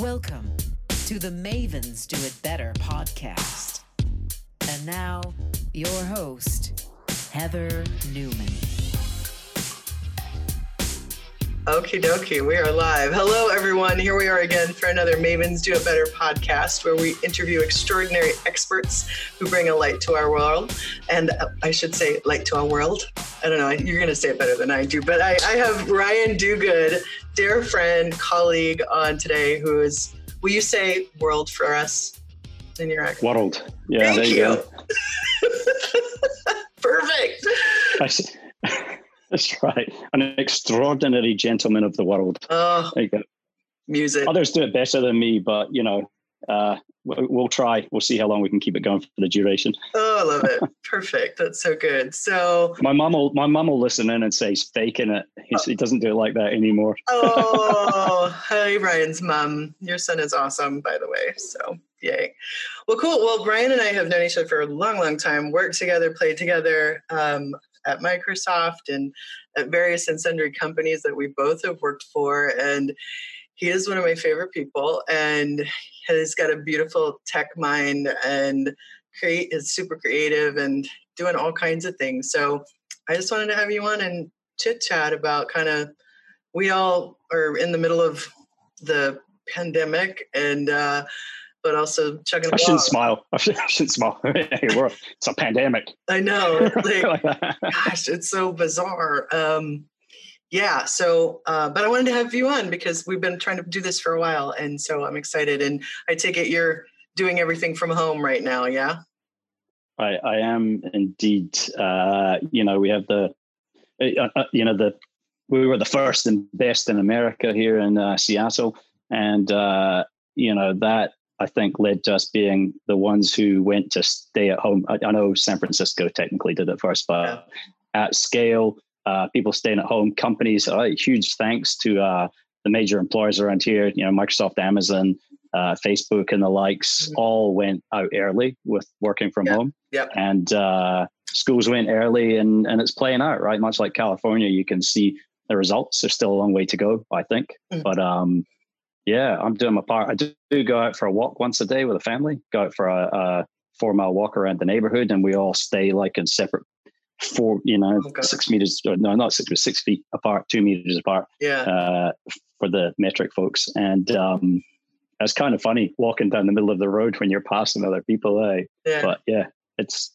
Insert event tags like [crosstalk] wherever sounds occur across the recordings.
Welcome to the Mavens Do It Better podcast. And now, your host, Heather Newman. Okie dokie, we are live. Hello, everyone. Here we are again for another Mavens Do It Better podcast where we interview extraordinary experts who bring a light to our world. And uh, I should say, light to our world. I don't know, you're going to say it better than I do. But I, I have Ryan Duguid, dear friend, colleague on today, who is, will you say world for us in your accent? World. Yeah, Thank there you, you. go. [laughs] Perfect. I s- [laughs] That's right. An extraordinary gentleman of the world. Oh, There you go. music. Others do it better than me, but you know, uh, we- we'll try. We'll see how long we can keep it going for the duration. Oh, I love it. [laughs] Perfect. That's so good. So, My mom will, my mum will listen in and say he's faking it. He's, he doesn't do it like that anymore. oh, [laughs] hi, Ryan's mom. Your son is awesome, by the way. So, yay. Well, cool. Well, Ryan and I have known each other for a long, long time, worked together, played together um, at Microsoft and at various and sundry companies that we both have worked for. And he is one of my favorite people and has got a beautiful tech mind and create is super creative and doing all kinds of things. So I just wanted to have you on and chit chat about kind of we all are in the middle of the pandemic and uh but also chugging I shouldn't smile. [laughs] I shouldn't, I shouldn't smile. [laughs] it's a pandemic. I know. [laughs] Like gosh, it's so bizarre. Um, yeah. So, uh, but I wanted to have you on because we've been trying to do this for a while, and so I'm excited. And I take it you're doing everything from home right now. Yeah. I, I am indeed. Uh, you know, we have the, uh, uh, you know, the we were the first and best in America here in uh, Seattle, and uh, you know that I think led to us being the ones who went to stay at home. I, I know San Francisco technically did it first, but at scale, uh, people staying at home, companies. Uh, huge thanks to uh, the major employers around here. You know, Microsoft, Amazon, uh, Facebook, and the likes Mhm. all went out early with working from Yeah. home Yep. and uh, schools went early and, and it's playing out right much like california you can see the results there's still a long way to go i think Mhm. but um, yeah i'm doing my part i do, do go out for a walk once a day with a family go out for a, a four mile walk around the neighborhood and we all stay like in separate four you know Okay. six meters no not six but six feet apart two meters apart Yeah. uh, for the metric folks and um, it's kind of funny walking down the middle of the road when you're passing other people eh? yeah. but yeah, it's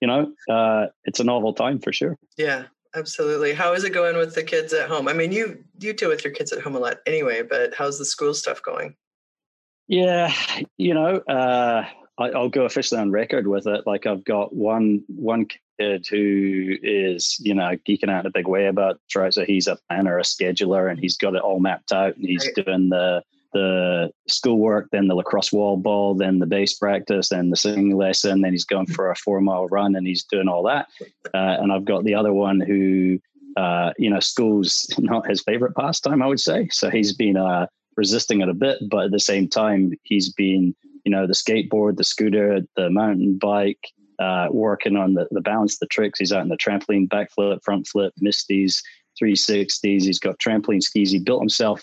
you know, uh, it's a novel time for sure. Yeah, absolutely. How is it going with the kids at home? I mean, you you deal with your kids at home a lot anyway, but how's the school stuff going? Yeah, you know, uh, I, I'll go officially on record with it. Like I've got one one kid who is you know geeking out in a big way about tries so he's a planner, a scheduler, and he's got it all mapped out, and he's Right. doing the the schoolwork, then the lacrosse wall ball, then the bass practice, then the singing lesson, then he's going for a four mile run, and he's doing all that. Uh, and I've got the other one who, uh, you know, school's [laughs] not his favorite pastime, I would say. So he's been uh, resisting it a bit, but at the same time, he's been, you know, the skateboard, the scooter, the mountain bike, uh, working on the, the balance, the tricks. He's out in the trampoline, backflip, front flip, misties, 360s. He's got trampoline skis. He built himself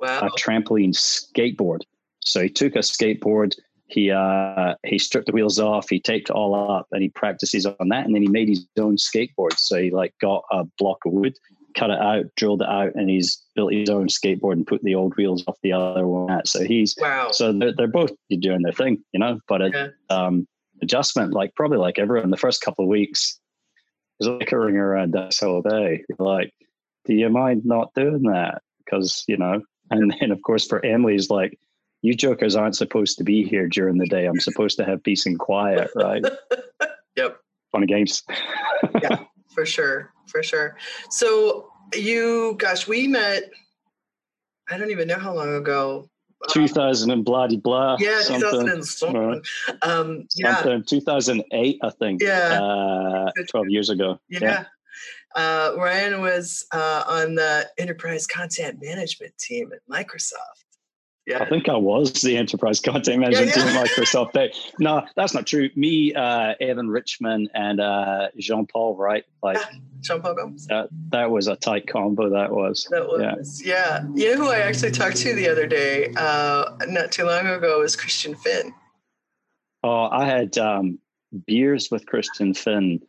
Wow. a trampoline skateboard. So he took a skateboard, he uh, he stripped the wheels off, he taped it all up, and he practices on that. And then he made his own skateboard. So he like got a block of wood, cut it out, drilled it out, and he's built his own skateboard and put the old wheels off the other one. So he's Wow. so they're, they're both doing their thing, you know. But it, Yeah. um, adjustment, like probably like everyone, the first couple of weeks, is like a ring around us all day. Like, do you mind not doing that? Because you know. And [laughs] then, of course, for Emily's like, you jokers aren't supposed to be here during the day. I'm supposed to have peace and quiet, right? [laughs] yep. Fun and games. Yeah. For sure. For sure. So you, gosh, we met. I don't even know how long ago. Uh, 2000 and blah de blah. yeah, something, 2000 and something. Um, yeah, something. 2008, I think. Yeah. Uh, 12 years ago. yeah. Uh, Ryan was uh, on the enterprise content management team at Microsoft. Yeah. I think I was the enterprise content management Yeah, yeah. at [laughs] Microsoft. They, no, that's not true. Me, uh, Evan Richmond, and uh, Jean Paul Wright. Like Jean Paul Gomes. that, that was a tight combo. That was. That was yeah. You know who I actually talked to the other day, uh, not too long ago, was Christian Finn. Oh, I had um, beers with Christian Finn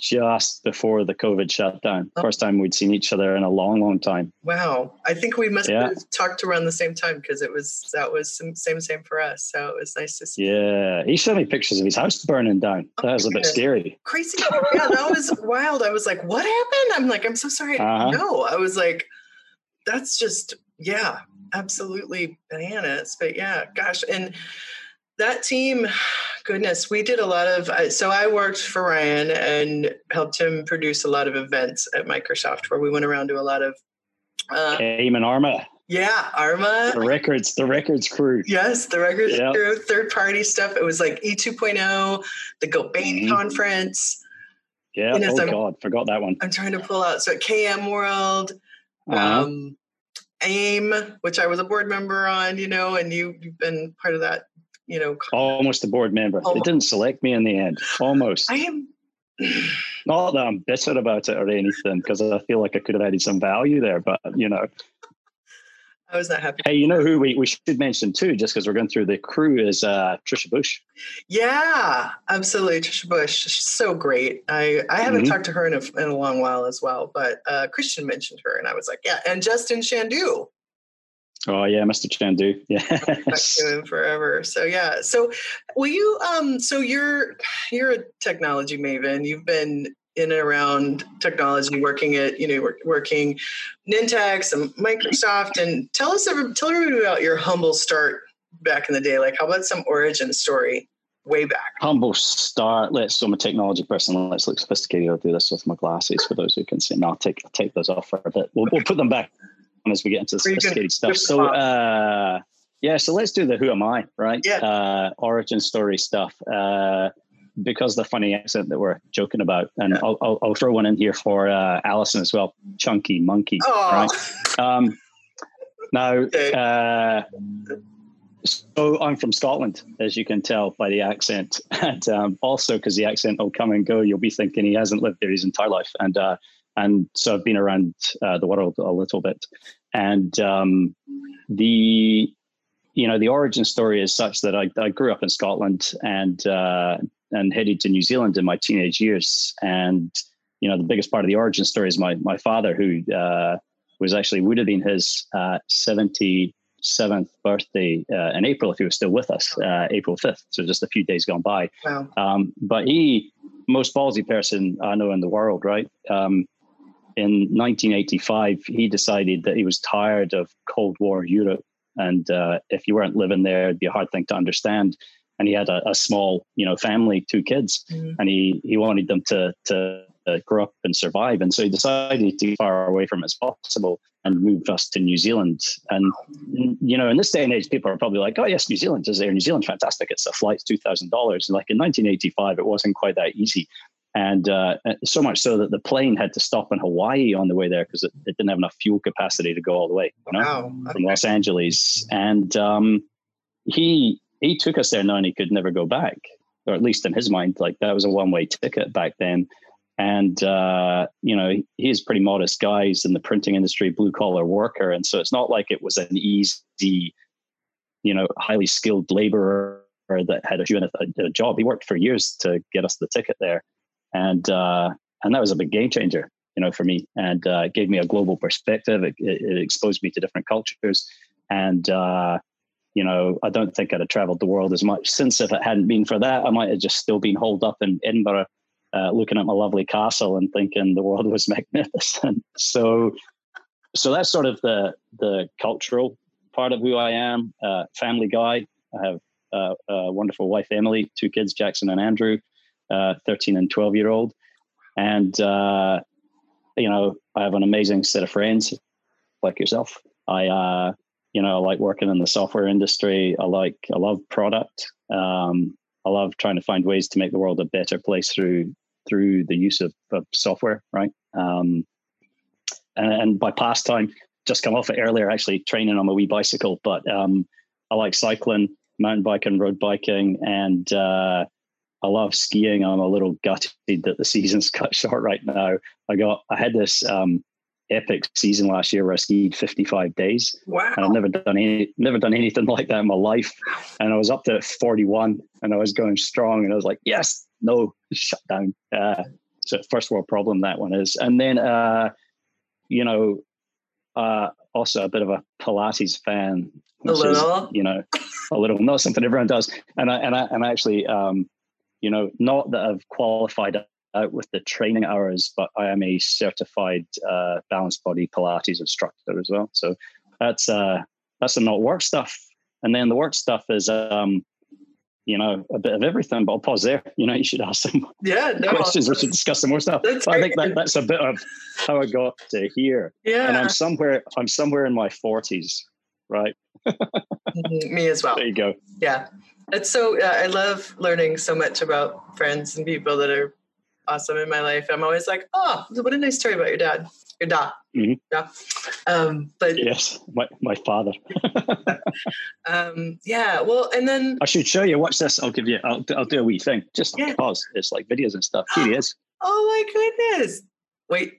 just before the COVID shutdown. Oh. First time we'd seen each other in a long, long time. Wow, I think we must Yeah. have talked around the same time because it was that was some, same same for us. So it was nice to see. Yeah, he showed me pictures of his house burning down. That was a bit scary. Crazy, yeah, that was wild. I was like, "What happened?" I'm like, "I'm so sorry." Uh-huh. No, I was like, "That's just yeah, absolutely bananas." But yeah, gosh, and that team, goodness, we did a lot of. uh, So I worked for Ryan and helped him produce a lot of events at Microsoft, where we went around to a lot of. Uh, and Arma, yeah, Arma. the records, the records crew. Yes, the records Yep. crew, third party stuff. It was like E 2.0, the Gilbane Mhm. conference. Yeah. You know, oh God, forgot that one. I'm trying to pull out. So at KM World, Uh-huh. um, AIIM, which I was a board member on, you know, and you, you've been part of that, you know. Almost a board member. Almost. It didn't select me in the end. Almost. I am. [sighs] Not that I'm bitter about it or anything, because I feel like I could have added some value there. But you know, I was not happy. hey, you know who we, we should mention too, just because we're going through the crew is uh, Trisha Bush. Yeah, absolutely. Trisha Bush, she's so great. I, I haven't Mhm. talked to her in a, in a long while as well, but uh, Christian mentioned her, and I was like, yeah. And Justin Shandu, Oh yeah, Mr. Chandu. talked Yes. to him forever. So yeah. So will you? Um. So you're you're a technology maven. You've been in and around technology, working at you know work, working Nintex and Microsoft. And tell us tell everybody about your humble start back in the day. Like, how about some origin story way back? Humble start. Let's. So I'm a technology person. Let's look sophisticated. I'll do this with my glasses for those who can see. No, I'll take I'll take those off for a bit. We'll, we'll put them back as we get into the Or you can sophisticated stuff. So uh, yeah, so let's do the who am I, right? Yeah. Uh, origin story stuff. Uh, because the funny accent that we're joking about, and Yeah. I'll, I'll, I'll throw one in here for uh, Allison as well. Chunky monkey. Oh, Right. Um, now, Okay. uh, so I'm from Scotland, as you can tell by the accent, [laughs] and um, also because the accent will come and go, you'll be thinking he hasn't lived there his entire life, and uh, and so I've been around uh, the world a little bit, and um, the you know the origin story is such that I, I grew up in Scotland and uh, and headed to New Zealand in my teenage years, and you know the biggest part of the origin story is my my father who uh, was actually would have been his uh, 77th birthday uh, in April if he was still with us, uh, April 5th. So just a few days gone by. wow. Um, but he, most ballsy person I know in the world, right? Um, in 1985, he decided that he was tired of Cold War Europe. And uh, if you weren't living there, it'd be a hard thing to understand. And he had a, a small, you know, family, two kids, Mhm. and he, he wanted them to, to uh, grow up and survive. And so he decided to get far away from it as possible and moved us to New Zealand. And, you know, in this day and age, people are probably like, oh, yes, New Zealand is there. New Zealand, fantastic. It's a flight's $2,000. And like in 1985, it wasn't quite that easy. And uh, so much so that the plane had to stop in Hawaii on the way there because it, it didn't have enough fuel capacity to go all the way. You know? Wow. from Los Angeles, and um, he he took us there knowing he could never go back, or at least in his mind, like that was a one way ticket back then. And uh, you know, he's pretty modest guy. He's in the printing industry, blue collar worker, and so it's not like it was an easy, you know, highly skilled laborer that had a, a, a job. He worked for years to get us the ticket there, and uh, and that was a big game changer you know, for me, and uh, it gave me a global perspective. It, it, exposed me to different cultures, and uh, you know, I don't think I'd have traveled the world as much since if it hadn't been for that. I might have just still been holed up in Edinburgh, uh, looking at my lovely castle and thinking the world was [laughs] magnificent. So, so that's sort of the the cultural part of who I am. Uh, family guy. I have uh, a wonderful wife, Emily, two kids, Jackson and Andrew, uh, thirteen and twelve year old, and uh, you know, I have an amazing set of friends like yourself. I, uh, you know, I like working in the software industry. I like, I love product. Um, I love trying to find ways to make the world a better place through through the use of, of software, right? Um, and, and by pastime, just come off it earlier, actually training on my wee bicycle. But um, I like cycling, mountain biking, road biking, and uh, I love skiing. I'm a little gutted that the [laughs] season's cut short right now. I got I had this um, epic season last year where I skied 55 days. Wow. And I've never done any never done anything [laughs] like that in my life. And I was up to 41 and I was going strong and I was like, yes, no, shut down. Uh, so first world problem that one is. And then uh, you know, uh, also a bit of a Pilates fan. A little. Is, you know, a little, not something everyone does. And I and I and I actually um, you know, not that I've qualified out with the training hours, but I am a certified uh, balanced body Pilates instructor as well. So that's uh, that's the not work stuff. And then the work stuff is, um, you know, a bit of everything. But I'll pause there. You know, you should ask some [laughs] yeah, no, questions. We should discuss some more stuff. I think that, that's a bit of how I got to here. Yeah, and I'm somewhere. I'm somewhere in my forties, right? [laughs] Me as well. There you go. Yeah, it's so. Uh, I love learning so much about friends and people that are awesome in my life. I'm always like, oh, what a nice story about your dad, your dad. Mm-hmm. Yeah. Um, but yes, my, my father. [laughs] um, yeah. Well, and then I should show you. Watch this. I'll give you. I'll, I'll do a wee thing just yeah. because it's like videos and stuff. Here he is. [gasps] Oh my goodness! Wait,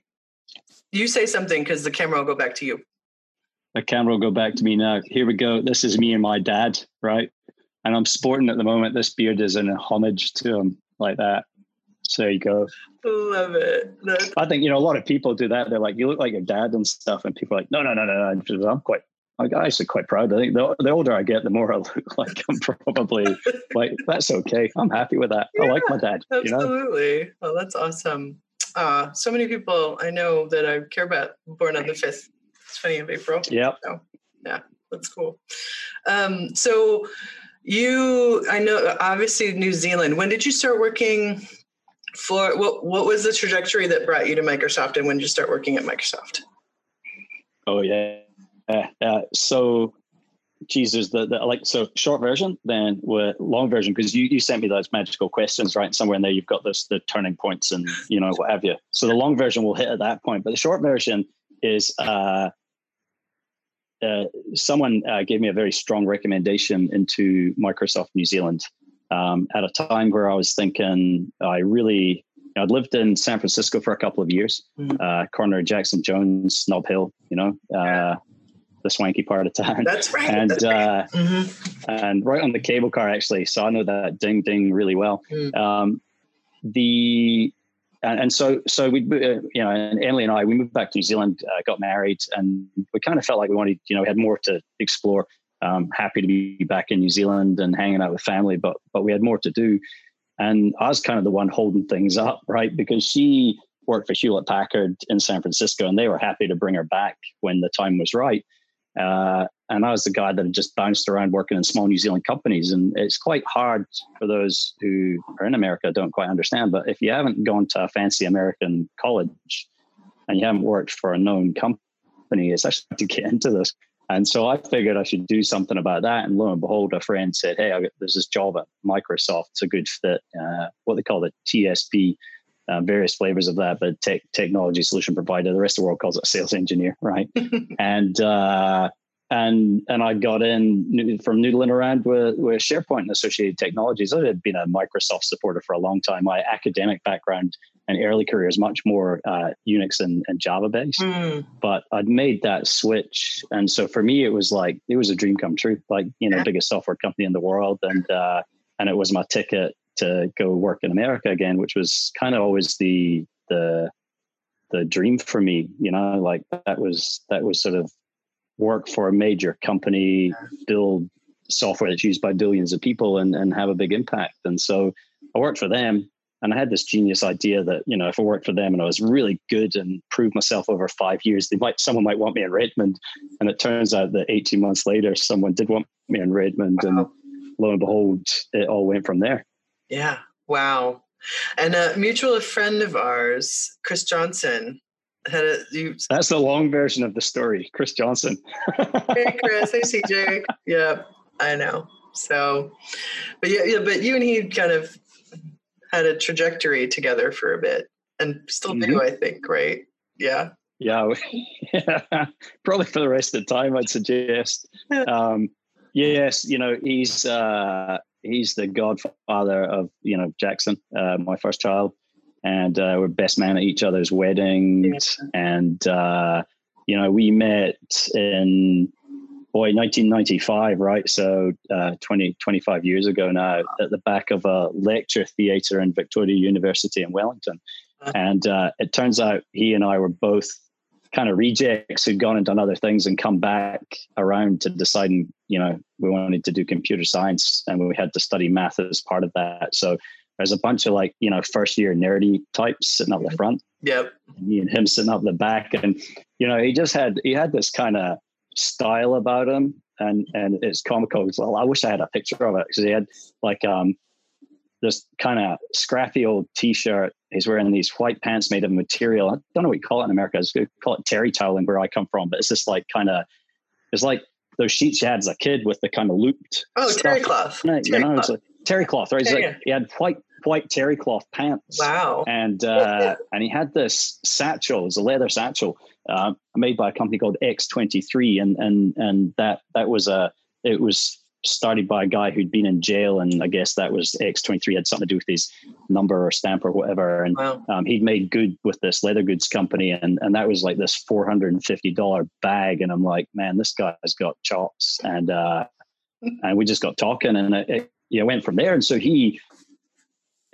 you say something because the camera will go back to you. The camera will go back to me now. Here we go. This is me and my dad, right? And I'm sporting at the moment. This beard is in homage to him, like that. So there you go. Love it. That's- I think you know a lot of people do that. They're like, "You look like your dad" and stuff, and people are like, "No, no, no, no, no." I'm quite. I'm actually quite proud. I think the, the older I get, the more I look [laughs] like I'm probably like that's okay. I'm happy with that. Yeah, I like my dad. Absolutely. You know? Well, that's awesome. Uh, so many people I know that I care about born on the fifth. It's funny of April. Yeah. So, yeah, that's cool. Um, so you, I know, obviously New Zealand. When did you start working for what what was the trajectory that brought you to Microsoft and when did you start working at Microsoft? Oh yeah. Uh, so Jesus, the, the like so short version, then with long version, because you, you sent me those magical questions, right? Somewhere in there you've got this the turning points and you know what have you. So the long version will hit at that point, but the short version is uh, uh, someone uh, gave me a very strong recommendation into Microsoft New Zealand um, at a time where I was thinking I really, I'd lived in San Francisco for a couple of years, mm-hmm. uh, corner Jackson Jones, Nob Hill, you know, uh, the swanky part of town. That's right. [laughs] And That's right. Uh, mm-hmm. and right on the cable car actually, so I know that ding ding really well. Mm. Um, the and, and, so so we uh, you know and Emily and I we moved back to New Zealand, uh, got married, and we kind of felt like we wanted you know we had more to explore um, happy to be back in New Zealand and hanging out with family, but but we had more to do. And I was kind of the one holding things up, right? Because she worked for Hewlett Packard in San Francisco, and they were happy to bring her back when the time was right. Uh, and I was the guy that had just bounced around working in small New Zealand companies. And it's quite hard for those who are in America don't quite understand. But if you haven't gone to a fancy American college and you haven't worked for a known company, it's actually to get into this. And so I figured I should do something about that. And lo and behold, a friend said, Hey, there's this job at Microsoft. It's a good fit. Uh, what they call the TSP, uh, various flavors of that, but tech, technology solution provider. The rest of the world calls it sales engineer, right? [laughs] and, uh, and and I got in from noodling around with, with SharePoint and associated technologies. I had been a Microsoft supporter for a long time. My academic background and early career is much more uh, Unix and, and Java based, mm. but I'd made that switch, and so for me it was like it was a dream come true. Like you know, biggest software company in the world, and uh, and it was my ticket to go work in America again, which was kind of always the the the dream for me. You know, like that was that was sort of work for a major company, build software that's used by billions of people and, and have a big impact. And so I worked for them and I had this genius idea that, you know, if I worked for them and I was really good and proved myself over five years, they might someone might want me in Redmond. And it turns out that 18 months later, someone did want me in Redmond. Wow. And lo and behold, it all went from there. Yeah. Wow. And a mutual friend of ours, Chris Johnson, had a you that's the long version of the story chris johnson. [laughs] Hey chris. Hey cj yeah i know. So but yeah, yeah but you and he kind of had a trajectory together for a bit and still mm-hmm. do i think right? Yeah. Yeah, [laughs] yeah. Probably for the rest of the time i'd suggest. [laughs] Um Yes, you know he's uh, he's the godfather of you know Jackson, uh, my first child, and uh, we're best man at each other's weddings, yeah. and uh, you know we met in boy 1995 right so uh, 20 25 years ago now at the back of a lecture theatre in victoria university in wellington uh-huh. and uh, it turns out he and i were both kind of rejects who'd gone and done other things and come back around to deciding, you know, we wanted to do computer science and we had to study math as part of that. So there's a bunch of like, you know, first year nerdy types sitting up the front. Yep. And me and him sitting up the back. And, you know, he just had, he had this kind of style about him and, and it's comical. as Well, I wish I had a picture of it because he had like, um, this kind of scrappy old t-shirt. He's wearing these white pants made of material. I don't know what you call it in America. I call it terry toweling where I come from, but it's just like kind of, it's like those sheets you had as a kid with the kind of looped. Oh, terry cloth. You know, cloth. it's like terry cloth, right? He's like, he had white white terry cloth pants. Wow. And uh, [laughs] and he had this satchel, it was a leather satchel, uh, made by a company called X23, and and and that that was a it was started by a guy who'd been in jail, and I guess that was X23 had something to do with his number or stamp or whatever. And wow. um, he'd made good with this leather goods company, and and that was like this four hundred and fifty dollar bag. And I'm like, man, this guy's got chops, and uh, [laughs] and we just got talking, and it, it you know, went from there. And so he,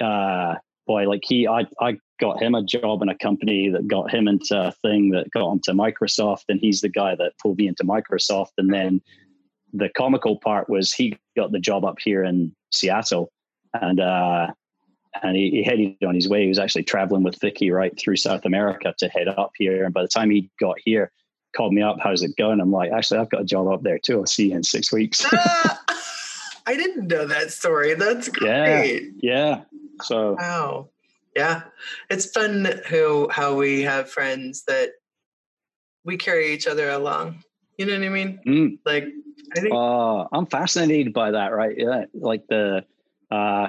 uh, boy, like he, I I got him a job in a company that got him into a thing that got him to Microsoft, and he's the guy that pulled me into Microsoft, and then the comical part was he got the job up here in Seattle, and uh, and he, he, headed on his way. He was actually traveling with Vicky right through South America to head up here. And by the time he got here, called me up, "How's it going?" I'm like, "Actually, I've got a job up there too. I'll see you in six weeks." ah, [laughs] I didn't know that story. That's great. Yeah, yeah. So wow, yeah, it's fun who how we have friends that we carry each other along. You know what I mean? Mm. Like I think uh, I'm fascinated by that, right? Yeah, like the, uh,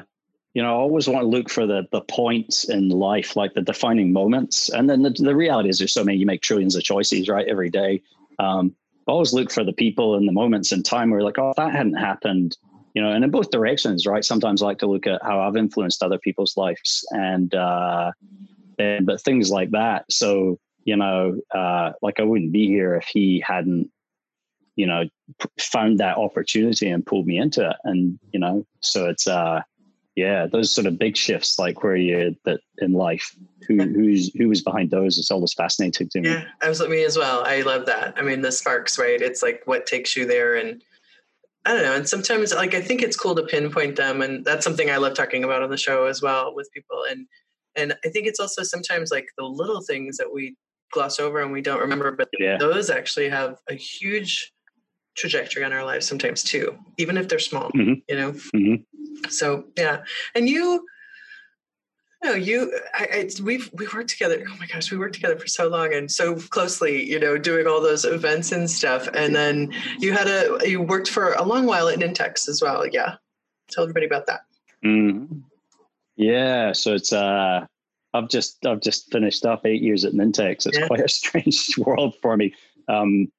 you know, I always want to look for the the points in life, like the defining moments, and then the, the reality is there's so many. You make trillions of choices, right, every day. Um, always look for the people and the moments in time where like, oh, that hadn't happened, you know, and in both directions, right? Sometimes I like to look at how I've influenced other people's lives, and uh, and but things like that. So you know, uh, like I wouldn't be here if he hadn't you know found that opportunity and pulled me into it. And you know so it's uh yeah those sort of big shifts like where you that in life who who's who was behind those is always fascinating to me. Yeah absolutely me as well. I love that. I mean the sparks right? It's like what takes you there and i don't know and sometimes like i think it's cool to pinpoint them and that's something i love talking about on the show as well with people. And and i think it's also sometimes like the little things that we gloss over and we don't remember but yeah. those actually have a huge trajectory on our lives sometimes too, even if they're small, mm-hmm. you know? Mm-hmm. So, yeah. And you, no, you, I, I, we've, we worked together. Oh my gosh, we worked together for so long and so closely, you know, doing all those events and stuff. And then you had a, you worked for a long while at Nintex as well. Yeah. Tell everybody about that. Mm-hmm. Yeah. So it's, uh, I've just, I've just finished up eight years at Nintex. It's yeah. quite a [laughs] strange world for me. Um,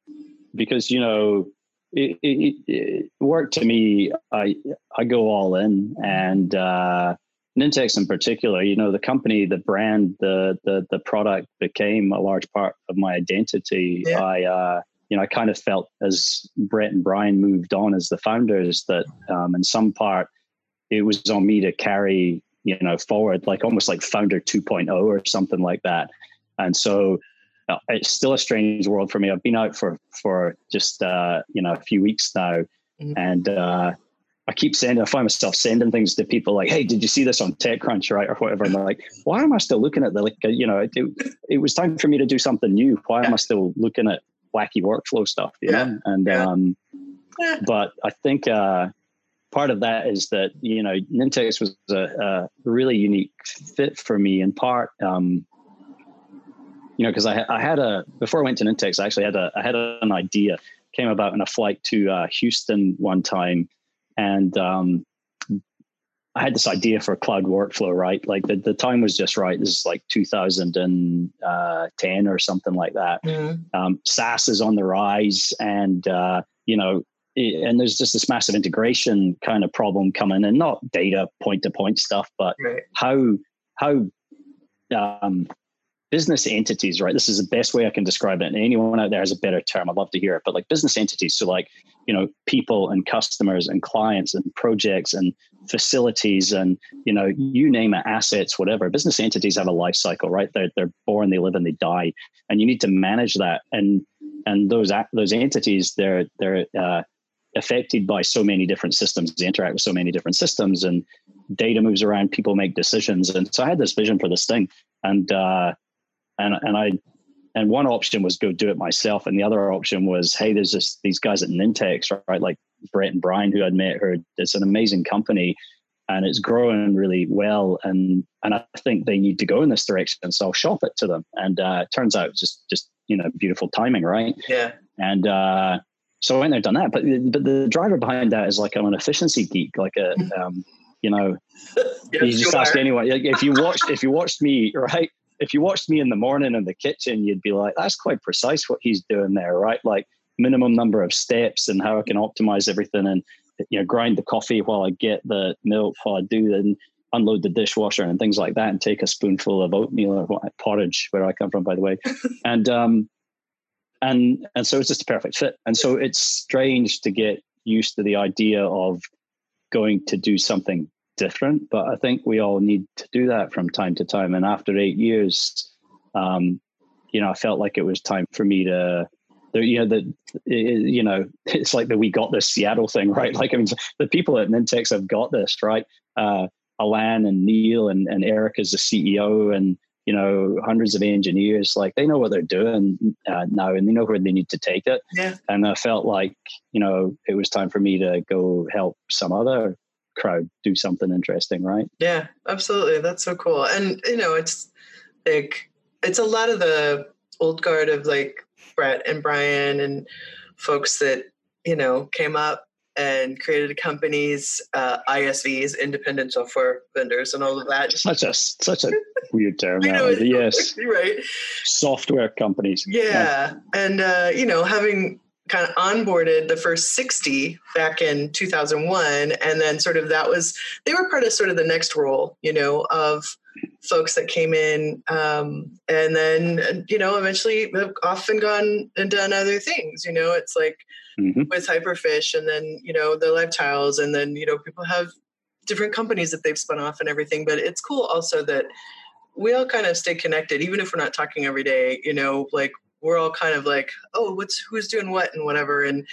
because, you know, it, it, it, work to me. I I go all in, and uh, Nintex in particular. You know, the company, the brand, the the the product became a large part of my identity. Yeah. I uh, you know I kind of felt as Brett and Brian moved on as the founders that um, in some part it was on me to carry you know forward, like almost like founder 2.0 or something like that. And so it's still a strange world for me. I've been out for for just uh, you know a few weeks now, mm-hmm. and uh, I keep sending. I find myself sending things to people like, "Hey, did you see this on TechCrunch, right, or whatever?" And they're like, "Why am I still looking at the like? You know, it, it was time for me to do something new. Why am I still looking at wacky workflow stuff? You yeah. know?" And yeah. um, yeah. but I think. Uh, part of that is that you know Nintex was a, a really unique fit for me in part um, you know, because I, I had a before I went to Nintex, I actually had a I had an idea came about in a flight to uh, Houston one time, and um, I had this idea for a cloud workflow. Right, like the the time was just right. This is like 2010 uh, or something like that. Mm-hmm. Um, SaaS is on the rise, and uh, you know and there's just this massive integration kind of problem coming and not data point to point stuff but Right. how how um, business entities right? This is the best way i can describe it. And anyone out there has a better term i'd love to hear it. But like business entities so like you know people and customers and clients and projects and facilities and you know you name it assets whatever business entities have a life cycle right? They're, they're born they live and they die. And you need to manage that. And and those those entities they're they're uh, affected by so many different systems. They interact with so many different systems and data moves around. People make decisions. And so i had this vision for this thing. And uh and and i and one option was go do it myself. And the other option was hey there's this these guys at nintex right? Like brett and brian who i'd met who it's an amazing company and it's growing really well. And and i think they need to go in this direction. So i'll shop it to them. And uh it turns out just just you know beautiful timing right? Yeah. and uh, so I went there done that. But, but the driver behind that is like I'm an efficiency geek, like a um, you know, [laughs] you just ask anyone. If you watched if you watched me [laughs] right, if you watched me in the morning in the kitchen, you'd be like, that's quite precise what he's doing there, right? Like minimum number of steps and how I can optimize everything and you know grind the coffee while I get the milk while I do and unload the dishwasher and things like that and take a spoonful of oatmeal or what, porridge where I come from by the way [laughs] and um and and so it's just a perfect fit and so it's strange to get used to the idea of going to do something different but I think we all need to do that from time to time. And after eight years um you know I felt like it was time for me to you know the you know [laughs] it's like that we got this Seattle thing [laughs] right? Like I mean the people at Nintex have got this right? Uh Alan and Neil and, and Eric as the CEO and you know hundreds of engineers like they know what they're doing uh, now and they know where they need to take it. Yeah. and I felt like you know it was time for me to go help some other crowd do something interesting right Yeah, absolutely. That's so cool. And you know, it's like it's a lot of the old guard of like Brett and Brian and folks that you know came up and created companies, uh, ISVs, independent software vendors, and all of that. such a such a weird [laughs] term know one, it- but yes [laughs] right. software companies Yeah, and uh, you know, having kind of onboarded the first 60 back in 2001 and then sort of that was they were part of sort of the next role you know of folks that came in um, and then you know eventually and gone and done other things you know it's like Mhm. with hyperfish and then you know the live tiles and then you know people have different companies that they've spun off and everything but it's cool also that we all kind of stay connected even if we're not talking every day you know like we're all kind of like oh what's who's doing what and whatever and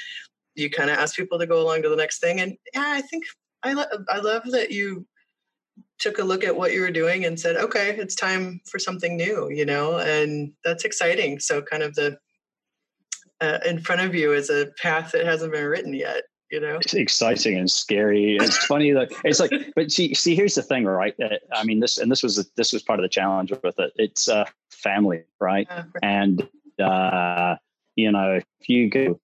you kind of ask people to go along to the next thing and yeah i think i, lo- I love that you took a look at what you were doing and said okay it's time for something new you know and that's exciting so kind of the uh, in front of you is a path that hasn't been written yet you know it's exciting and scary. It's funny that it's like, [laughs] but see, see, here's the thing, right? I mean, this and this was this was part of the challenge with it. It's uh, family, right? Uh, And uh, you know, if you go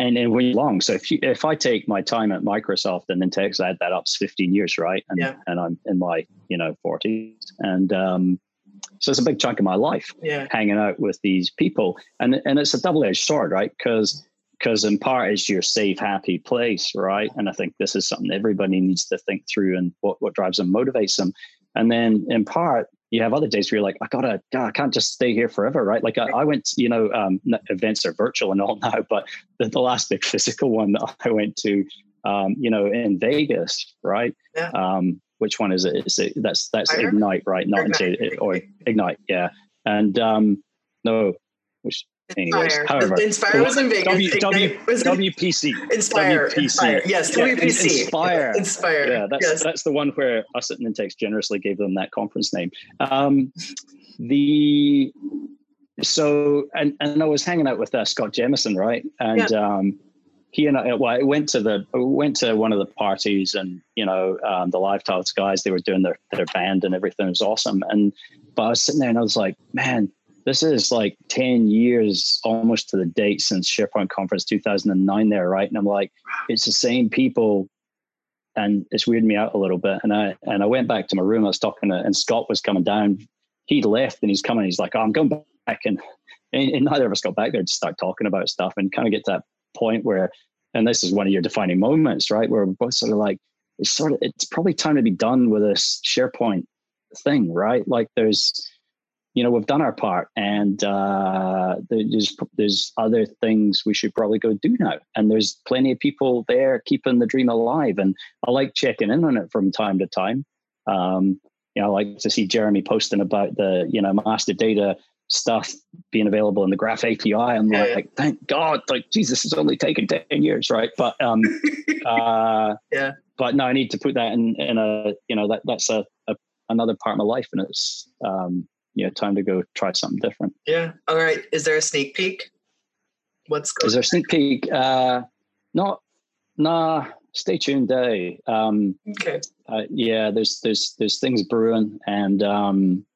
and and when you're long, so if you if I take my time at Microsoft and then takes add that up, it's 15 years, right? And Yeah. and I'm in my you know 40s, and um, so it's a big chunk of my life yeah. hanging out with these people. And and it's a double-edged sword right? Because because in part it's your safe happy place right? And i think this is something everybody needs to think through and what what drives them motivates them. And then in part you have other days where you're like i gotta God, i can't just stay here forever right? Like i, I went you know um, events are virtual and all now [laughs] but the, the last big physical one that i went to um, you know in vegas right? Yeah. um, which one is it? Is it that's that's ignite right? Not Ignite. into or ignite yeah. And um no which anyways Inspire. however [laughs] Inspire was in Vegas. w, w, was in- WPC Inspire. WPC. Inspire. Yes, Yeah, WPC. Inspire. Inspire. yeah that's yes. that's the one where us at Nintex generously gave them that conference name um the so and and I was hanging out with uh, Scott Jamison right and um he and I, well, I went to the I went to one of the parties, and you know, um, the Live Tiles guys, they were doing their their band and everything it was awesome. And but I was sitting there and I was like, man, this is like ten years almost to the date since SharePoint Conference 2009. There, right? And I'm like, it's the same people, and it's weirded me out a little bit. And I and I went back to my room. I was talking to, and Scott was coming down. He'd left, and he's coming. He's like, oh, I'm going back, and, and, and neither of us got back there to start talking about stuff and kind of get to that point where and this is one of your defining moments, right? Where we're both sort of like, it's sort of, it's probably time to be done with this SharePoint thing, right? Like there's, you know, we've done our part, and uh, there's there's other things we should probably go do now. And there's plenty of people there keeping the dream alive, and I like checking in on it from time to time. Um, you know, I like to see Jeremy posting about the you know master data stuff being available in the Graph API. I'm yeah, like, thank God, like Jesus, it's only taken ten years, right? But um, [laughs] uh, yeah. But no, I need to put that in in a you know that that's a, a another part of my life, and it's um, know time to go try something different. Yeah. All right. Is there a sneak peek? What's going? Is there a sneak peek? Uh, not. Nah. Stay tuned, day. Um, okay. Uh, yeah. There's there's there's things brewing, and um,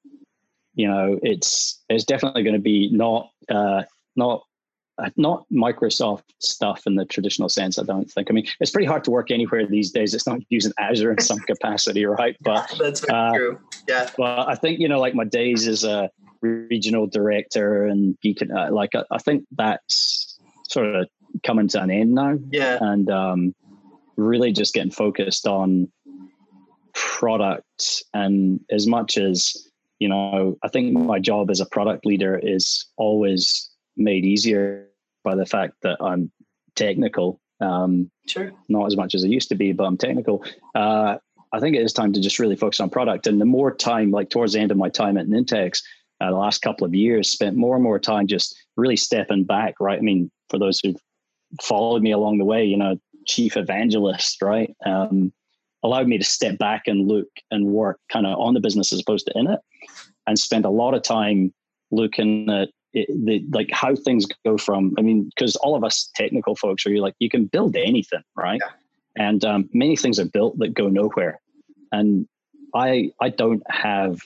you know it's it's definitely going to be not uh, not not Microsoft stuff in the traditional sense. I don't think. I mean, it's pretty hard to work anywhere these days. It's not using [laughs] Azure in some capacity, right? But [laughs] that's uh, true. Yeah. But I think you know, like my days as a regional director and beacon, uh, like I, I, think that's sort of coming to an end now. Yeah. And um, really just getting focused on product and as much as you know, I think my job as a product leader is always made easier by the fact that I'm technical. Um, sure. Not as much as I used to be, but I'm technical. Uh, I think it is time to just really focus on product. And the more time, like towards the end of my time at Nintex, uh, the last couple of years, spent more and more time just really stepping back, right? I mean, for those who've followed me along the way, you know, chief evangelist, right? Um, allowed me to step back and look and work kind of on the business as opposed to in it and spend a lot of time looking at it, the, like how things go from i mean because all of us technical folks are you like you can build anything right yeah. and um, many things are built that go nowhere and i i don't have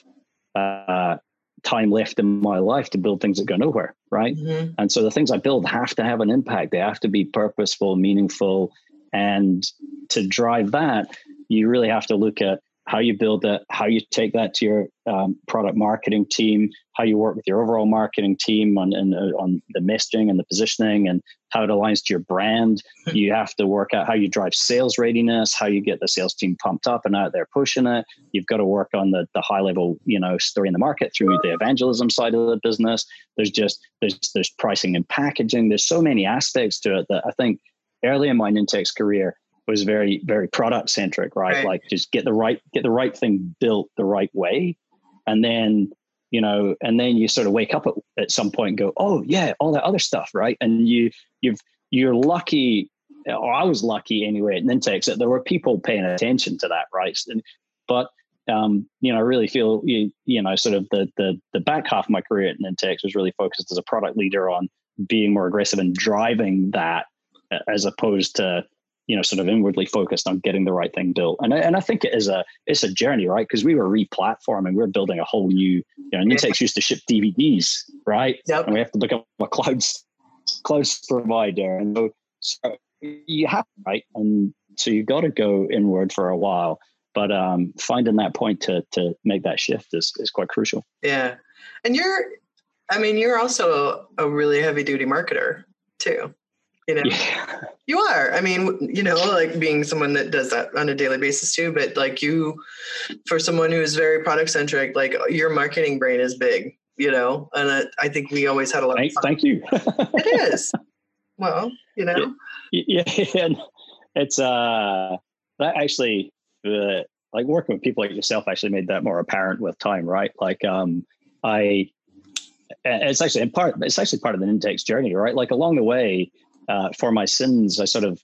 uh, time left in my life to build things that go nowhere right mm-hmm. and so the things i build have to have an impact they have to be purposeful meaningful and to drive that you really have to look at how you build that, how you take that to your um, product marketing team, how you work with your overall marketing team on and, uh, on the messaging and the positioning, and how it aligns to your brand. You have to work out how you drive sales readiness, how you get the sales team pumped up and out there pushing it. You've got to work on the the high level, you know, story in the market through the evangelism side of the business. There's just there's there's pricing and packaging. There's so many aspects to it that I think early in my Nintex career was very very product centric right? right? like just get the right get the right thing built the right way and then you know and then you sort of wake up at, at some point and go oh yeah all that other stuff right and you you've you're lucky or I was lucky anyway at Nintex that there were people paying attention to that right and, but um, you know, I really feel you, you know, sort of the the the back half of my career at Nintex was really focused as a product leader on being more aggressive and driving that as opposed to you know sort of inwardly focused on getting the right thing built. And I, and I think it is a it's a journey right? Because we were replatforming we're building a whole new you know Nintex used to ship DVDs right? Yep. and we have to become a cloud cloud provider and so, so you have to right? And so you've got to go inward for a while. But um, finding that point to to make that shift is is quite crucial. Yeah. And you're I mean you're also a really heavy duty marketer too you know? Yeah. [laughs] you are. I mean you know like being someone that does that on a daily basis too but like you for someone who is very product centric like your marketing brain is big you know? And I, I think we always had a lot thank, of thank you. It is. [laughs] Well you know? Yeah, yeah [laughs] it's uh that actually uh, like working with people like yourself actually made that more apparent with time right? Like um i it's actually in part it's actually part of the Nintex journey right? Like along the way uh, for my sins, I sort of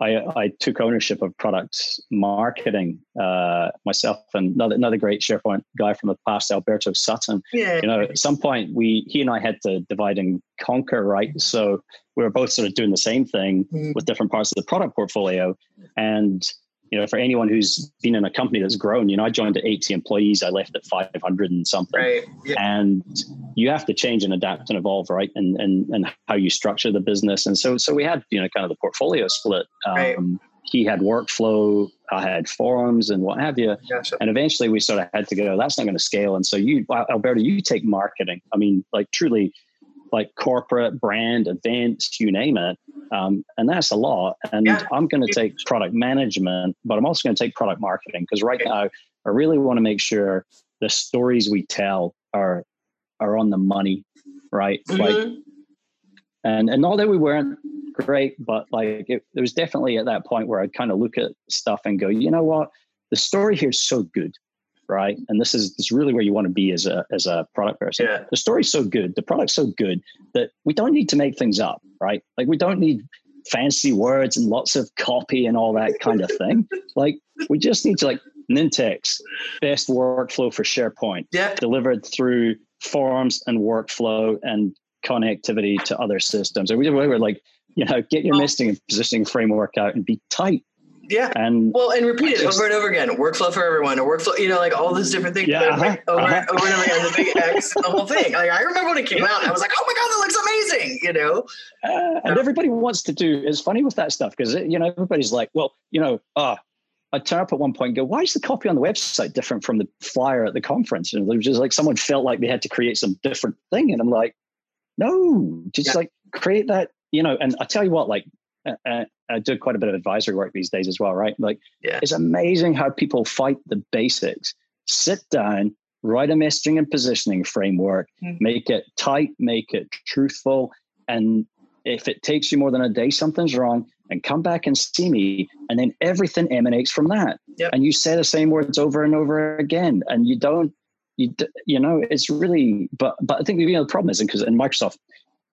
I, I took ownership of product marketing uh, myself, and another another great SharePoint guy from the past, Alberto Sutton. Yeah. You know, at some point we he and I had to divide and conquer, right? So we were both sort of doing the same thing mm-hmm. with different parts of the product portfolio, and you know, for anyone who's been in a company that's grown, you know, I joined at 80 employees, I left at 500 and something. Right. Yeah. And you have to change and adapt and evolve, right? And, and, and how you structure the business. And so, so we had, you know, kind of the portfolio split. Um, right. He had workflow, I had forms and what have you. Gotcha. And eventually we sort of had to go, that's not going to scale. And so you, Alberta, you take marketing. I mean, like truly like corporate brand events, you name it Um, and that's a lot. And Yeah. I'm going to take product management, but I'm also going to take product marketing because right now I really want to make sure the stories we tell are are on the money, right? Like, Mhm. and and not that we weren't great, but like it, it was definitely at that point where I'd kind of look at stuff and go, you know what, the story here is so good, right? And this is this is really where you want to be as a as a product person. Yeah. The story's so good, the product's so good that we don't need to make things up, right? Like we don't need fancy words and lots of copy and all that kind of thing. [laughs] like we just need to like Nintex, best workflow for SharePoint, Yeah. delivered through forms and workflow and connectivity to other systems. And we we were like, you know, get your messaging and positioning framework out and be tight. Yeah. And Well, and repeat it Just- over and over again. Workflow for everyone, or workflow, you know, like all those different things Yeah, over, uh-huh, over, uh-huh. over and over again. The big [laughs] X, the whole thing. Like I remember when it came out, I was like, "Oh my god, that looks amazing!" You know? uh, and everybody wants to do it's funny with that stuff because you know everybody's like well you know uh I turn up at one point and go, why is the copy on the website different from the flyer at the conference? And it was just like someone felt like they had to create some different thing. And I'm like, no, just Yeah. like create that, you know. And I tell you what, like, uh, uh, I do quite a bit of advisory work these days as well, right? Like, Yeah. it's amazing how people fight the basics. Sit down, write a messaging and positioning framework, Mhm. make it tight, make it truthful. And if it takes you more than a day, something's wrong, and come back and see me. And then everything emanates from that. Yep. And you say the same words over and over again. And you don't, you, you know, it's really, but, but I think you know, the problem is because in Microsoft,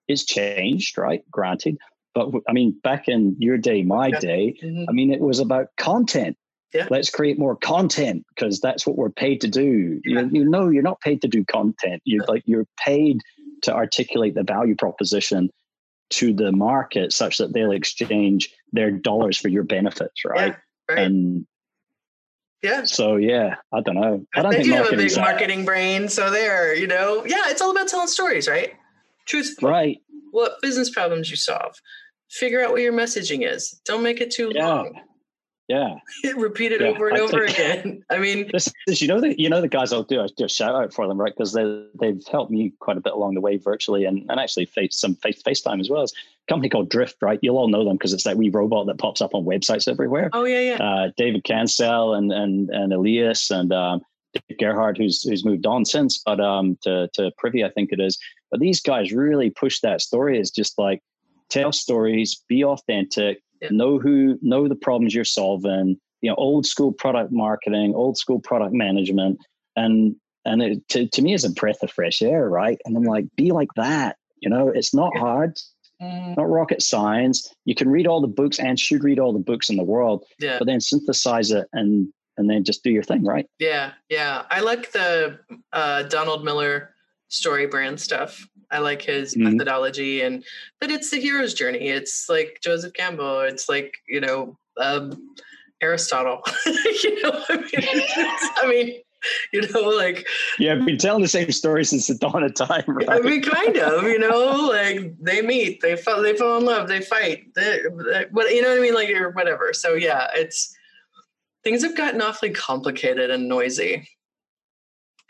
it's changed, right? Granted. But I mean, back in your day, my Yeah. day, Mhm. I mean, it was about content. Yeah. Let's create more content because that's what we're paid to do. Yeah. You, you know, you're not paid to do content. You're like you're paid to articulate the value proposition to the market such that they'll exchange their dollars for your benefits, right? Yeah, right. And yeah. so, yeah, I don't know. I don't They think do have a big marketing brain, so there, you know, yeah, it's all about telling stories, right? Truthful. right. What business problems you solve. Figure out what your messaging is. Don't make it too Yeah. long. Yeah. [laughs] Repeat it Yeah, over and I over think- [laughs] again. I mean, This is, you know, the, you know, the guys I'll do, I do a shout out for them, right? Because they, they've helped me quite a bit along the way virtually and, and actually face some face FaceTime as well. It's a company called Drift, right? You'll all know them because it's that wee robot that pops up on websites everywhere. oh yeah, yeah. Uh, David Cancel and, and, and Elias and um, Dave Gerhardt, who's, who's moved on since, but um, to, to Privy, I think it is. But these guys really push that story is just like tell stories, be authentic, Yeah. know who, know the problems you're solving, you know, old school product marketing, old school product management. And, and it, to, to me, is a breath of fresh air, right? And I'm like, be like that. You know, it's not hard, Mm, not rocket science. You can read all the books and should read all the books in the world, yeah. but then synthesize it and and then just do your thing, right? Yeah, yeah. I like the uh, Donald Miller StoryBrand stuff. I like his Mhm. methodology, and but it's the hero's journey. It's like Joseph Campbell. It's like you know um, Aristotle. [laughs] you know, I mean, [laughs] I mean, you know, like Yeah, I've been telling the same story since the dawn of time, right? I mean, kind of. You know, like they meet, they fall, they fall in love, they fight. They, they, what you know what I mean? Like or whatever. So yeah, it's things have gotten awfully complicated and noisy.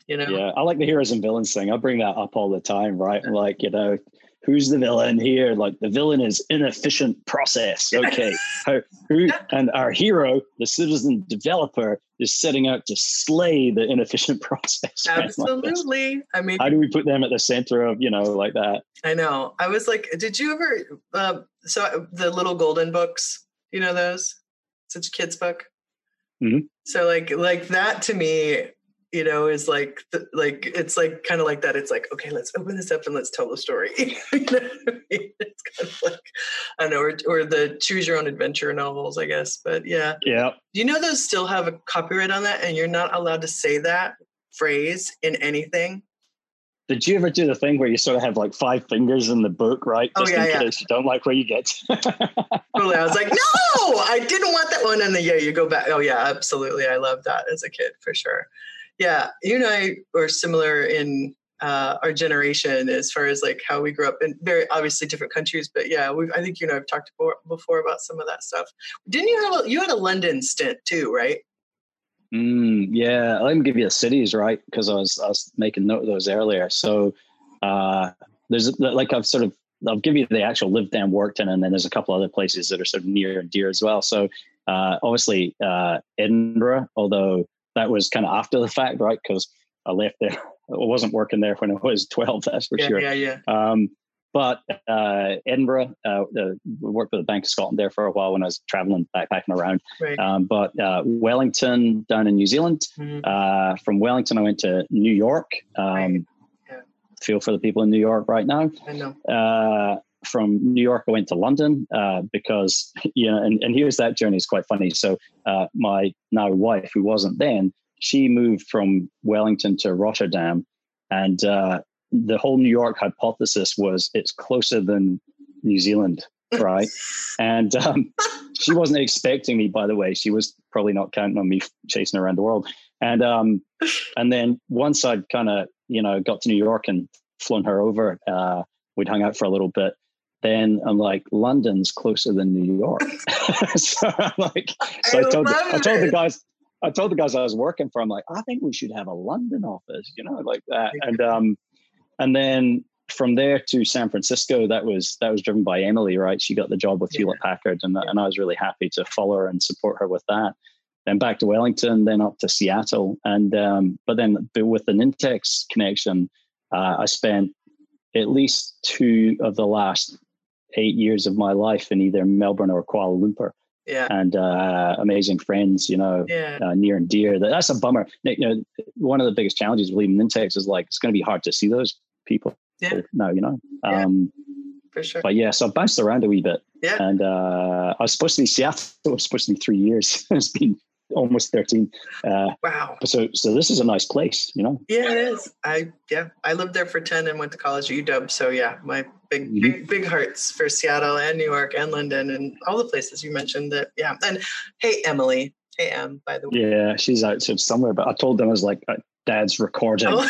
You know. yeah, I like the heroes and villains thing. I bring that up all the time, right? Like, you know, who's the villain here? Like the villain is inefficient process. Okay. How, who and our hero, the citizen developer, is setting out to slay the inefficient [laughs] process. Like. Absolutely. I mean, How do we put them at the center of, you know, like that? I know. I was like, did you ever? Uh, so the little golden books, you know those? Such a kid's book. Mhm. So like, like that to me, you know, is like, th- like it's like kind of like that. It's like, okay, let's open this up and let's tell the story. [laughs] you know I mean? It's kind of like, I know, or, or the choose your own adventure novels, I guess. But yeah, Yeah. do you know those still have a copyright on that, and you're not allowed to say that phrase in anything? Did you ever do the thing where you sort of have like five fingers in the book, right? Oh, Just yeah, in yeah. case you don't like where you get. [laughs] Totally. I was like, no, I didn't want that one. And then, yeah, you go back. Oh, yeah, absolutely. I loved that as a kid for sure. Yeah. You and I are similar in uh, our generation as far as like how we grew up in very obviously different countries. But yeah, we've, I think you and I have talked before, before about some of that stuff. Didn't you have a, you had a London stint too, right? Mm, yeah, me give you the cities, right? Because I was I was making note of those earlier. So uh, there's like I've sort of I'll give you the actual lived and worked in, and then there's a couple other places that are sort of near and dear as well. So uh, obviously uh, Edinburgh, although that was kind of after the fact, right? Because I left there, [laughs] I wasn't working there when I was 12. That's for yeah, sure. Yeah, yeah. Um, but uh, Edinburgh, uh, we worked with the Bank of Scotland there for a while when I was traveling, backpacking around. Right. Um, but uh, Wellington down in New Zealand. Mhm. Uh, from Wellington, I went to New York. Um, Right. Yeah. Feel for the people in New York right now. I know. From New York, I went to London uh, because, [laughs] you know, and, and here's that journey. is quite funny. So uh, my now wife, who wasn't then, she moved from Wellington to Rotterdam. And uh, the whole New York hypothesis was it's closer than New Zealand, right? [laughs] and um, she wasn't expecting me, by the way. She was probably not counting on me chasing around the world. And um, and then once I'd kind of you know got to New York and flown her over, uh, we'd hung out for a little bit. Then I'm like, London's closer than New York. [laughs] [laughs] so I'm like, so I, I told the, I told the guys. I told the guys I was working for, I'm like, I think we should have a London office, you know, like that. And um, and then from there to San Francisco, that was that was driven by Emily, right? She got the job with Yeah. Hewlett Packard, and Yeah. and I was really happy to follow her and support her with that. Then back to Wellington, then up to Seattle, and um, but then but with the Nintex connection, uh, I spent at least two of the last eight years of my life in either Melbourne or Kuala Lumpur, Yeah. and uh, amazing friends, you know, Yeah. uh, near and dear. That's a bummer. You know, one of the biggest challenges with leaving Nintex is like it's going to be hard to see those people Yeah. now. You know, Yeah. um, For sure. but yeah, so I bounced around a wee bit, Yeah. and uh, I was supposed to be [laughs] Seattle. It was supposed to be three years. [laughs] it's been almost thirteen. Uh, Wow. so, so this is a nice place. You know, Yeah, it is. I yeah, I lived there for ten and went to college at UW. So yeah, my big Mhm. big big hearts for Seattle and New York and London and all the places you mentioned. That yeah. And hey, Emily. Hey, Em. By the way. yeah, she's out somewhere. But I told them I was like, uh, Dad's recording. Oh.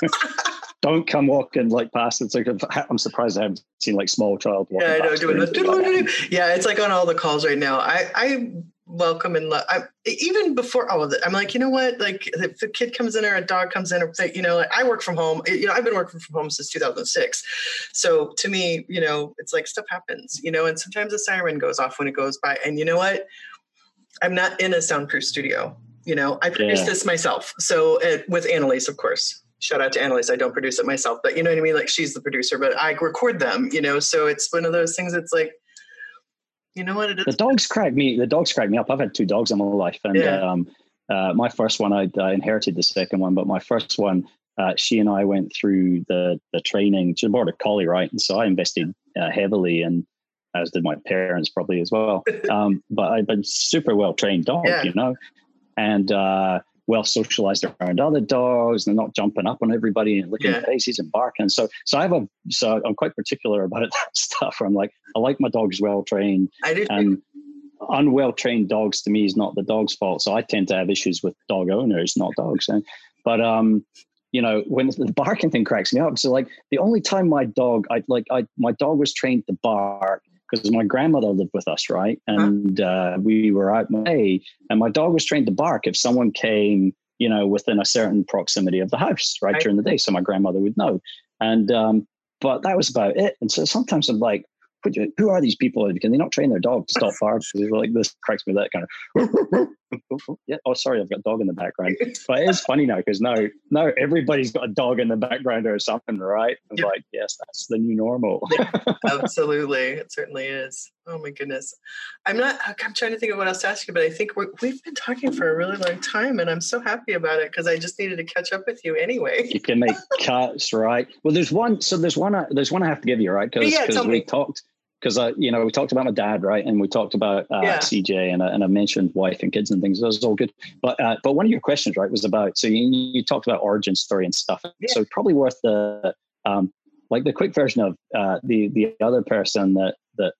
[laughs] Don't come walking like past. It's like I'm surprised I haven't seen like small child walking yeah, I know. Doing the anything like that. yeah, it's like on all the calls right now. I I welcome and love. I, even before all of it, I'm like, you know what? Like, if a kid comes in or a dog comes in, or they, you know, like I work from home. You know, I've been working from home since 2006. So to me, you know, it's like stuff happens. You know, and sometimes a siren goes off when it goes by. And you know what? I'm not in a soundproof studio. You know, I produce Yeah. this myself. So uh, with Annalise, of course. Shout out to Annalise. I don't produce it myself, but you know what I mean? Like she's the producer, but I record them, you know? So it's one of those things It's like, you know what It is? the dogs crack me. The dogs crack me up. I've had two dogs in my life, and Yeah. um, uh, my first one I, I inherited the second one, but my first one, uh, she and I went through the the training. She's a border collie, right? And so I invested uh, heavily, and as did my parents probably as well. [laughs] Um, but I've been super well trained dog, Yeah. you know, and uh, well socialized around other dogs. They're not jumping up on everybody and licking Yeah. faces and barking. So so I have a so I'm quite particular about [laughs] that stuff. I'm like I like my dogs well trained I do. and unwell trained dogs to me is not the dog's fault. So I tend to have issues with dog owners, not dogs. And, but um, you know, when the barking thing cracks me up. So like the only time my dog, I like, I my dog was trained to bark because my grandmother lived with us, right? And uh, we were out May, and my dog was trained to bark if someone came, you know, within a certain proximity of the house, right, Right. during the day, so my grandmother would know. And um, but that was about it. And so sometimes I'm like, "Who- who are these people? Can they not train their dog to stop [laughs] barking? They're like this cracks me that kind of. [laughs] yeah. Oh, sorry, I've got a dog in the background. But it is funny now because now now everybody's got a dog in the background or something, right? Like, yes, that's the new normal. [laughs] Absolutely. It certainly is. Oh my goodness. I'm not, I'm trying to think of what else to ask you, but I think we're, we've been talking for a really long time and I'm so happy about it because I just needed to catch up with you anyway. you can make cuts, right? Well, there's one. So there's one. I- There's one I have to give you, right? Because Yeah, we me. talked. Because I, you know, we talked about my dad, right, and we talked about uh, Yeah. CJ, and I, and I mentioned wife and kids and things. That was all good. But uh, but one of your questions, right, was about. So you, you talked about origin story and stuff. Yeah. So probably worth the um, like the quick version of uh, the the other person that that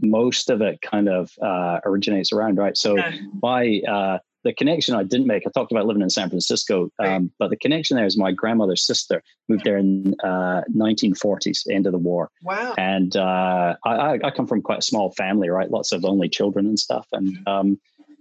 most of it kind of uh, originates around, right? So Yeah. my uh, the connection I didn't make. I talked about living in San Francisco, um, but the connection there is my grandmother's sister moved there in uh, 1940s, end of the war, Wow. and uh, I, I come from quite a small family, right? Lots of only children and stuff, and um,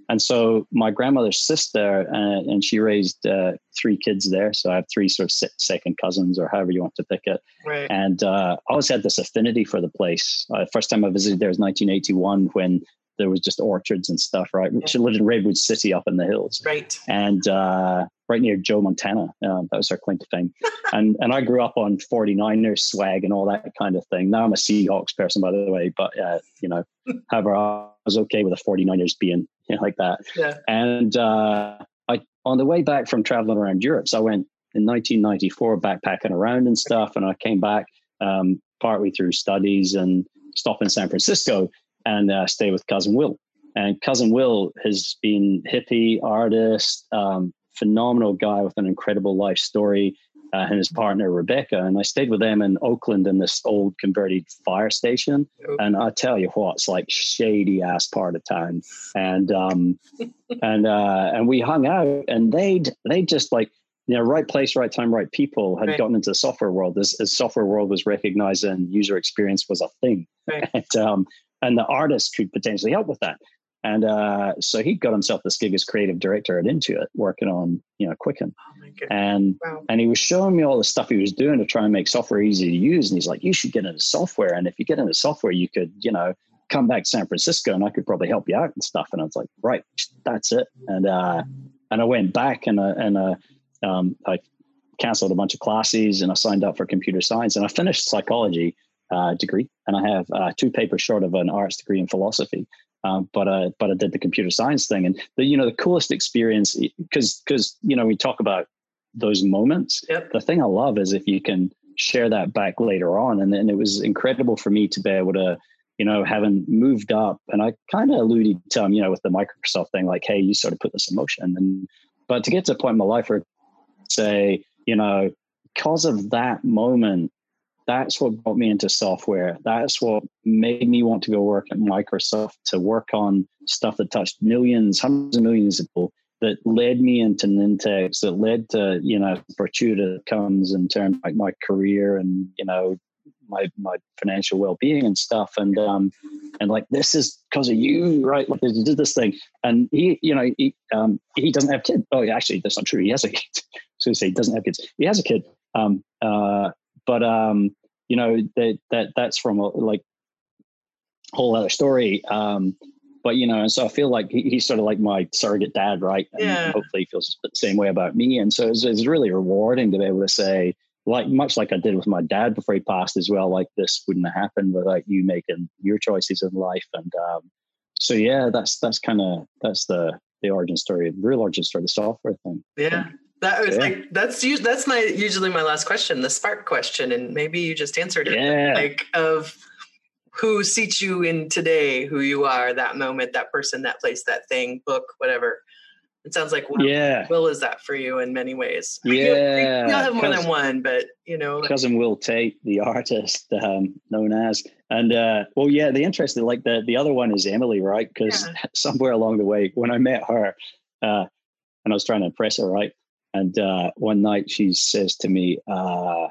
and so my grandmother's sister, uh, and she raised uh, three kids there. So I have three sort of second cousins, or however you want to pick it. Right. And uh, I always had this affinity for the place. Uh, first time I visited there was 1981 when there was just orchards and stuff, right? She lived in Redwood City up in the hills. Right. And uh, right near Joe Montana. Uh, that was her claim to fame. and and I grew up on 49ers swag and all that kind of thing. Now I'm a Seahawks person, by the way, but uh, you know, [laughs] however, I was okay with the 49ers being [laughs] you know, like that. Yeah. And uh, I on the way back from traveling around Europe, so I went in 1994 backpacking around and stuff, and I came back um, partly through studies and stop in San Francisco and uh, stay with cousin Will. And cousin Will has been hippie artist, um, phenomenal guy with an incredible life story, uh, and his partner Rebecca. And I stayed with them in Oakland in this old converted fire station. And I tell you what, it's like shady ass part of town. And um, [laughs] and uh, and we hung out, and they'd they just like you know, right place, right time, right people had right. gotten into the software world This, software world was recognized and user experience was a thing. Right. [laughs] And, um, and the artist could potentially help with that. And uh, so he got himself this gig as creative director at Intuit, working on you know Quicken, oh and wow. and he was showing me all the stuff he was doing to try and make software easy to use. And he's like, "You should get into software, and if you get into software, you could you know come back to San Francisco, and I could probably help you out and stuff." And I was like, "Right, that's it." And uh, and I went back and uh, and uh, um, I canceled a bunch of classes and I signed up for computer science, and I finished psychology uh, degree, and I have uh, two papers short of an arts degree in philosophy. Um, but uh, but I did the computer science thing, and the you know the coolest experience because because you know we talk about those moments. Yep. The thing I love is if you can share that back later on, and then it was incredible for me to be able to you know having moved up, and I kind of alluded to um, you know with the Microsoft thing, like hey, you sort of put this in motion, and but to get to a point in my life where say you know because of that moment that's what brought me into software. That's what made me want to go work at Microsoft to work on stuff that touched millions, hundreds of millions of people. That led me into Nintex. That led to you know fortuitous comes in terms like my career and you know my my financial well being and stuff. And um and like this is because of you, right? Like you did this thing, and he you know he um he doesn't have kids. Oh, actually, that's not true. He has a kid. [laughs] So say he doesn't have kids. He has a kid. Um uh but um, you know that that that's from a like whole other story. Um, but you know, and so I feel like he, he's sort of like my surrogate dad, right? And Yeah. hopefully he feels the same way about me. And so it's, it's really rewarding to be able to say, like much like I did with my dad before he passed as well. Like this wouldn't have happened without you making your choices in life. And um, so yeah, that's that's kind of that's the the origin story, the real origin story, the software thing. Yeah. That was Yeah. like that's us- that's my usually my last question, the spark question, and maybe you just answered it. Yeah. Like of who seats you in today, who you are, that moment, that person, that place, that thing, book, whatever. It sounds like Will, Yeah. Will is that for you in many ways. I mean, you- Yeah, you all have more than one, but you know, cousin Will Tate, the artist um, known as, and uh, well, yeah, the interesting like the the other one is Emily, right? Because Yeah. [laughs] somewhere along the way, when I met her, uh, and I was trying to impress her, right, and uh, one night she says to me, uh,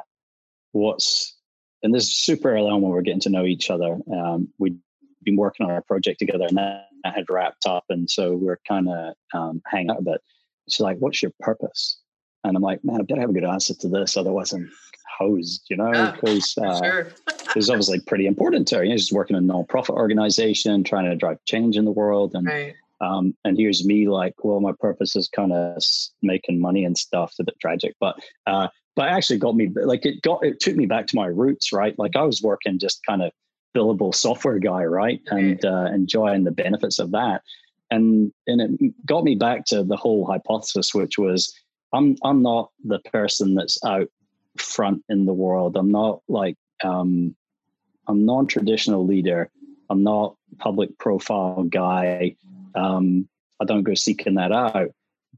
"What's?" And this is super early on when we're getting to know each other. Um, we'd been working on our project together, and that, that had wrapped up, and so we're kind of um, hanging out a bit. She's like, "What's your purpose?" And I'm like, "Man, I better have a good answer to this, otherwise I'm hosed," you know, [laughs] because uh, sure. [laughs] it was obviously pretty important to her. You know, she's working in a non-profit organization, trying to drive change in the world, and Right. Um, and here's me like, well, my purpose is kind of making money and stuff. It's a bit tragic, but uh, but actually got me like it got it took me back to my roots, right? Like I was working just kind of billable software guy, right, and uh, enjoying the benefits of that, and and it got me back to the whole hypothesis, which was I'm I'm not the person that's out front in the world. I'm not like um, I'm non-traditional leader. I'm not public profile guy. Um, I don't go seeking that out.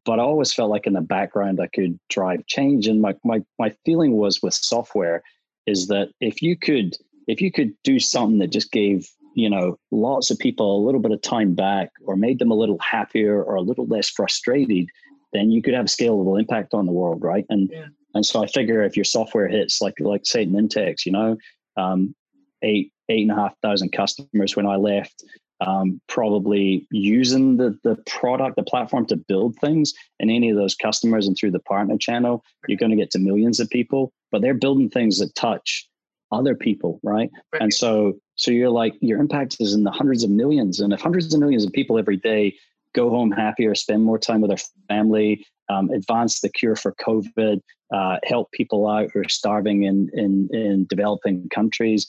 But I always felt like in the background I could drive change. And my my my feeling was with software is that if you could if you could do something that just gave you know lots of people a little bit of time back or made them a little happier or a little less frustrated, then you could have a scalable impact on the world, right? And Yeah. and so I figure if your software hits like like say Nintex, you know, um, eight eight and a half thousand customers when I left. Um, probably using the the product, the platform to build things, and any of those customers and through the partner channel, you're going to get to millions of people. But they're building things that touch other people, right? right? And so so you're like your impact is in the hundreds of millions, and if hundreds of millions of people every day go home happier, spend more time with their family, um, advance the cure for COVID, uh, help people out who are starving in in, in developing countries.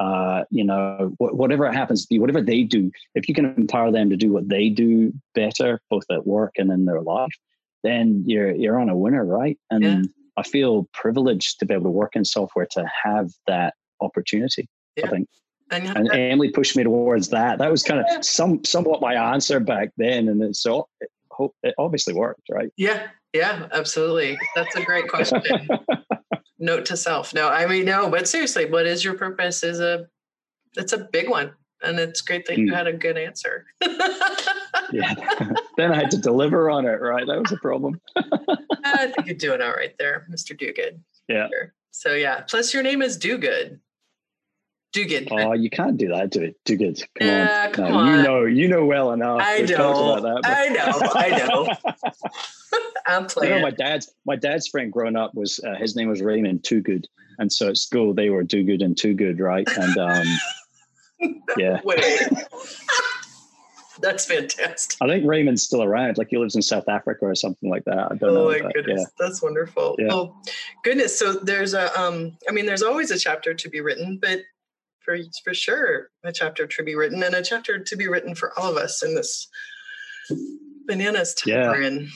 Uh, you know, wh- whatever happens to be, whatever they do, if you can empower them to do what they do better, both at work and in their life, then you're you're on a winner, right? And yeah. I feel privileged to be able to work in software to have that opportunity. Yeah. I think. And, and Emily pushed me towards that. That was kind of some somewhat my answer back then, and so it, it obviously worked, right? Yeah, yeah, absolutely. That's a great question. [laughs] Note to self. No, I mean no, but seriously, what is your purpose? Is a it's a big one, and it's great that mm. you had a good answer. yeah. [laughs] [laughs] then I had to deliver on it, right? That was a problem. [laughs] I think you're doing all right there, Mr. Do Good. Yeah. So yeah. Plus your name is Do Good. Do good. Oh, you can't do that. Do it. Do good. Come yeah, on. Come no, on. You know. You know well enough. I know. That, I know. I know. [laughs] I'm playing. You know, my dad's my dad's friend growing up was uh, his name was Raymond Too Good, and so at school they were Do Good and Too Good, right? And um, [laughs] yeah. [laughs] That's fantastic. I think Raymond's still around. Like he lives in South Africa or something like that. I don't oh know. Oh my goodness, yeah. that's wonderful. Yeah. Well, goodness. So there's a, um, I mean, there's always a chapter to be written, but for for sure, a chapter to be written and a chapter to be written for all of us in this bananas time yeah. we're in.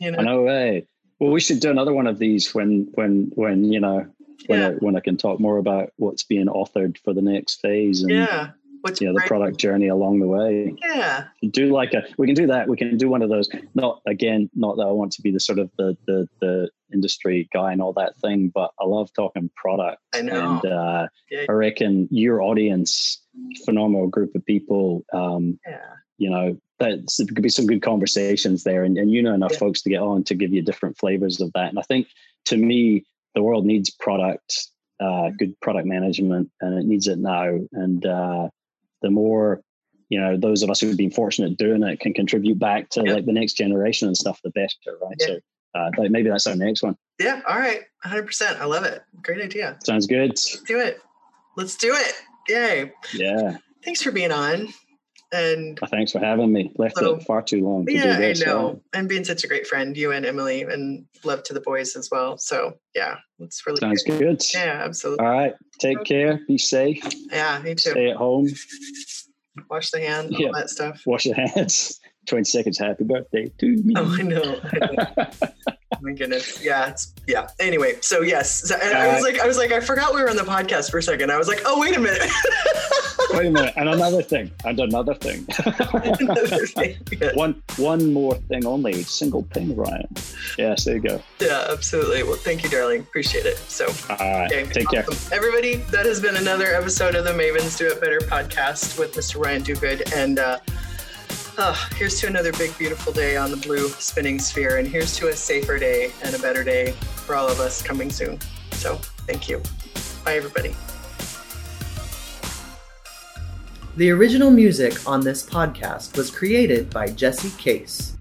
You know, no way. Well, we should do another one of these when when when you know when yeah. I, when I can talk more about what's being authored for the next phase. And, yeah what's you know, the product journey along the way. Yeah. Do like a we can do that. We can do one of those. Not again, not that I want to be the sort of the the the industry guy and all that thing, but I love talking product. I know. And uh, yeah. I reckon your audience, phenomenal group of people. Um, yeah. You know, that there could be some good conversations there, and, and you know enough yeah. folks to get on to give you different flavors of that. And I think to me, the world needs product, uh, mm-hmm. good product management, and it needs it now. And uh, the more you know those of us who've been fortunate doing it can contribute back to like the next generation and stuff the better right? So uh, maybe that's our next one. Yeah all right 100% i love it great idea. Sounds good. Let's do it let's do it yay. Yeah. Thanks for being on and well, thanks for having me. Left so, it far too long to yeah this, i know and being such a great friend you and emily and love to the boys as well. So yeah it's really sounds good, good. yeah absolutely. All right take okay. care be safe. Yeah me too. Stay at home. Wash the hands yeah. all that stuff. wash your [laughs] hands 20 seconds happy birthday to me oh i know, I [laughs] know. my goodness. Yeah, it's yeah. Anyway, so yes, so, and uh, I was like, I was like, I forgot we were on the podcast for a second. I was like, oh wait a minute. [laughs] wait a minute, and another thing, and another thing. another [laughs] thing one one more thing only. Single ping, Ryan. Yes, there you go. Yeah, absolutely. Well, thank you, darling. Appreciate it. So, all right, okay, take awesome. care, everybody. That has been another episode of the Mavens Do It Better podcast with Mr. Ryan Duguid, and. uh Oh, here's to another big, beautiful day on the blue spinning sphere, and here's to a safer day and a better day for all of us coming soon. So, thank you. Bye, everybody. The original music on this podcast was created by Jesse Case.